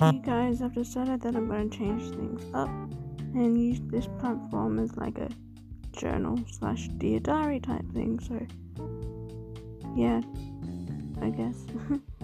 you guys, I've decided that I'm going to change things up and use this platform as like a journal slash dear diary type thing. So, yeah, I guess.